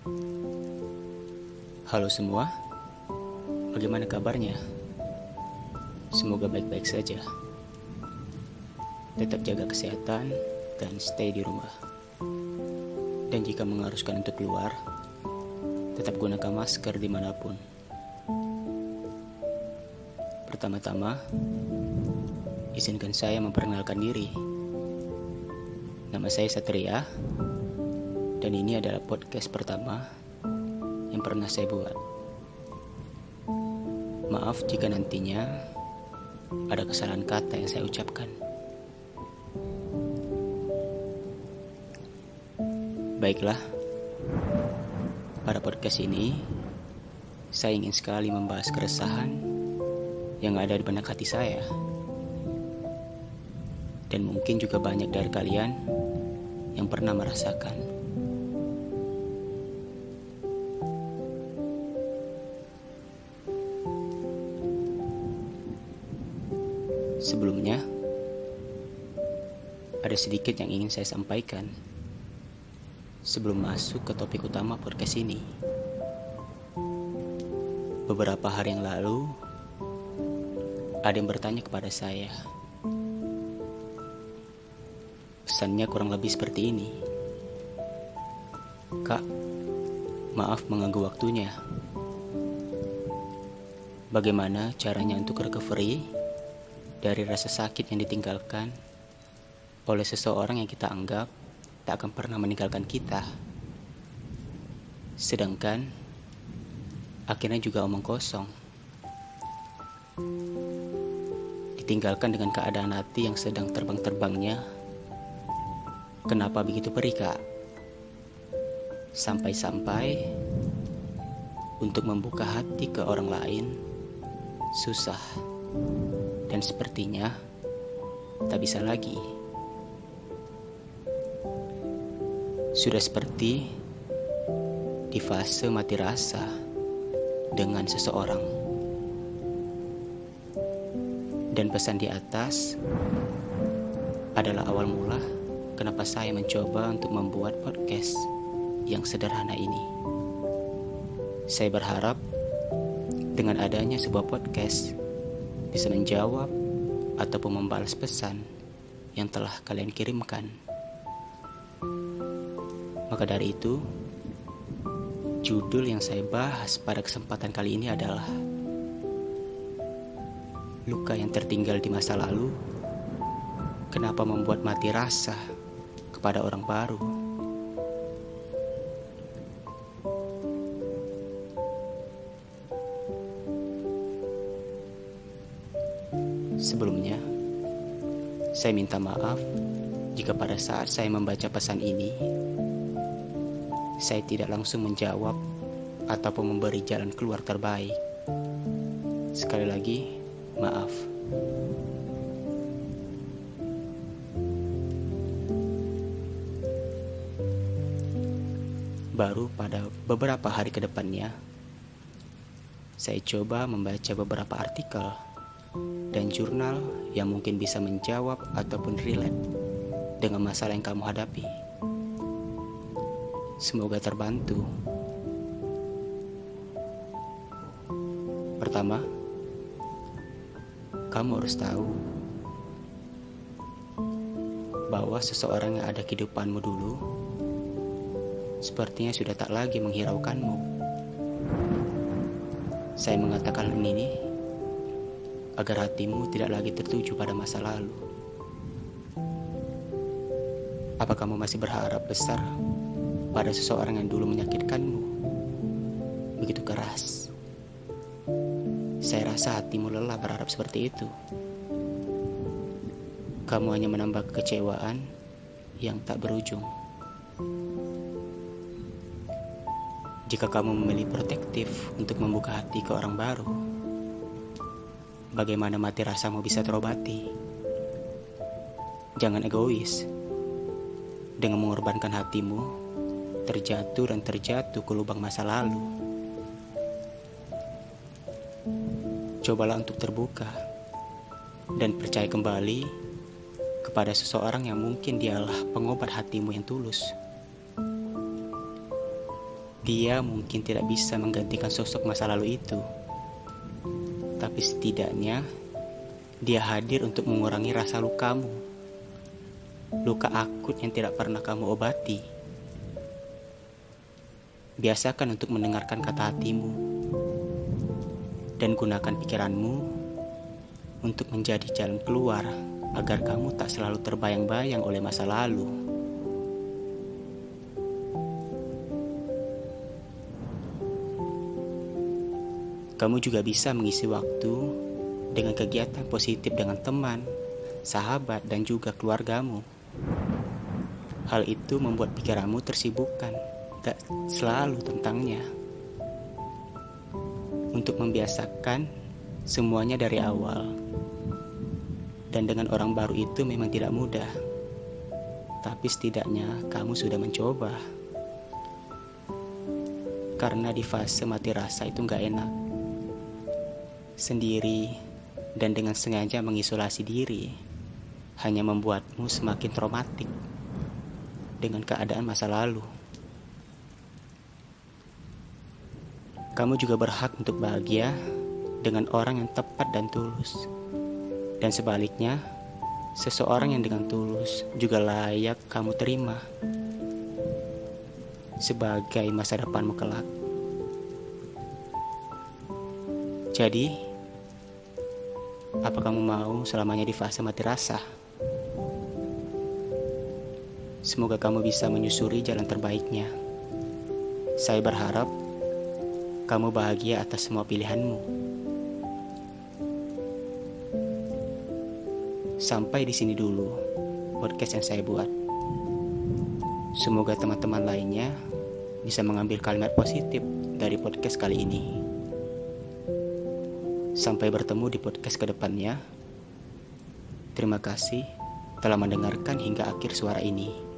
Halo semua, bagaimana kabarnya? Semoga baik-baik saja. Tetap jaga kesehatan dan stay di rumah. Dan jika mengharuskan untuk keluar, tetap gunakan masker di mana pun. Pertama-tama, izinkan saya memperkenalkan diri. Nama saya Satria, dan ini adalah podcast pertama yang pernah saya buat. Maaf jika nantinya ada kesalahan kata yang saya ucapkan. Baiklah, pada podcast ini saya ingin sekali membahas keresahan yang ada di benak hati saya. Dan mungkin juga banyak dari kalian yang pernah merasakan. Sebelumnya, ada sedikit yang ingin saya sampaikan sebelum masuk ke topik utama podcast ini. Beberapa hari yang lalu, ada yang bertanya kepada saya. Pesannya kurang lebih seperti ini. Kak, maaf mengganggu waktunya. Bagaimana caranya untuk recovery dari rasa sakit yang ditinggalkan oleh seseorang yang kita anggap tak akan pernah meninggalkan kita. Sedangkan akhirnya juga omong kosong. Ditinggalkan dengan keadaan hati yang sedang terbang-terbangnya. Kenapa begitu perih, Kak? Sampai-sampai untuk membuka hati ke orang lain susah dan sepertinya tak bisa lagi. Sudah seperti di fase mati rasa dengan seseorang. Dan pesan di atas adalah awal mula kenapa saya mencoba untuk membuat podcast yang sederhana ini. Saya berharap dengan adanya sebuah podcast bisa menjawab ataupun membalas pesan yang telah kalian kirimkan. Maka dari itu, judul yang saya bahas pada kesempatan kali ini adalah Luka yang tertinggal di masa lalu, kenapa membuat mati rasa kepada orang baru? Sebelumnya, saya minta maaf jika pada saat saya membaca pesan ini, saya tidak langsung menjawab ataupun memberi jalan keluar terbaik. Sekali lagi, maaf. Baru pada beberapa hari ke depannya, saya coba membaca beberapa artikel dan jurnal yang mungkin bisa menjawab ataupun relate dengan masalah yang kamu hadapi. Semoga terbantu. Pertama, kamu harus tahu bahwa seseorang yang ada kehidupanmu dulu sepertinya sudah tak lagi menghiraukanmu. Saya mengatakan ini agar hatimu tidak lagi tertuju pada masa lalu. Apa kamu masih berharap besar pada seseorang yang dulu menyakitkanmu? Begitu keras. Saya rasa hatimu lelah berharap seperti itu. Kamu hanya menambah kekecewaan yang tak berujung. Jika kamu memilih protektif untuk membuka hati ke orang baru, bagaimana mati rasamu bisa terobati. Jangan egois. Dengan mengorbankan hatimu, terjatuh dan terjatuh ke lubang masa lalu. Cobalah untuk terbuka dan percaya kembali kepada seseorang yang mungkin dialah pengobat hatimu yang tulus. Dia mungkin tidak bisa menggantikan sosok masa lalu itu, tapi setidaknya dia hadir untuk mengurangi rasa lukamu, luka akut yang tidak pernah kamu obati. Biasakan untuk mendengarkan kata hatimu dan gunakan pikiranmu untuk menjadi jalan keluar agar kamu tak selalu terbayang-bayang oleh masa lalu. Kamu juga bisa mengisi waktu dengan kegiatan positif dengan teman, sahabat, dan juga keluargamu. Hal itu membuat pikiranmu tersibukkan, tak selalu tentangnya. Untuk membiasakan semuanya dari awal. Dan dengan orang baru itu memang tidak mudah. Tapi setidaknya kamu sudah mencoba. Karena di fase mati rasa itu nggak enak sendiri dan dengan sengaja mengisolasi diri hanya membuatmu semakin traumatik dengan keadaan masa lalu. Kamu juga berhak untuk bahagia dengan orang yang tepat dan tulus. Dan sebaliknya, seseorang yang dengan tulus juga layak kamu terima sebagai masa depanmu kelak. Jadi, apa kamu mau selamanya di fase mati rasa? Semoga kamu bisa menyusuri jalan terbaiknya. Saya berharap kamu bahagia atas semua pilihanmu. Sampai di sini dulu podcast yang saya buat. Semoga teman-teman lainnya bisa mengambil kalimat positif dari podcast kali ini. Sampai bertemu di podcast ke depannya. Terima kasih telah mendengarkan hingga akhir suara ini.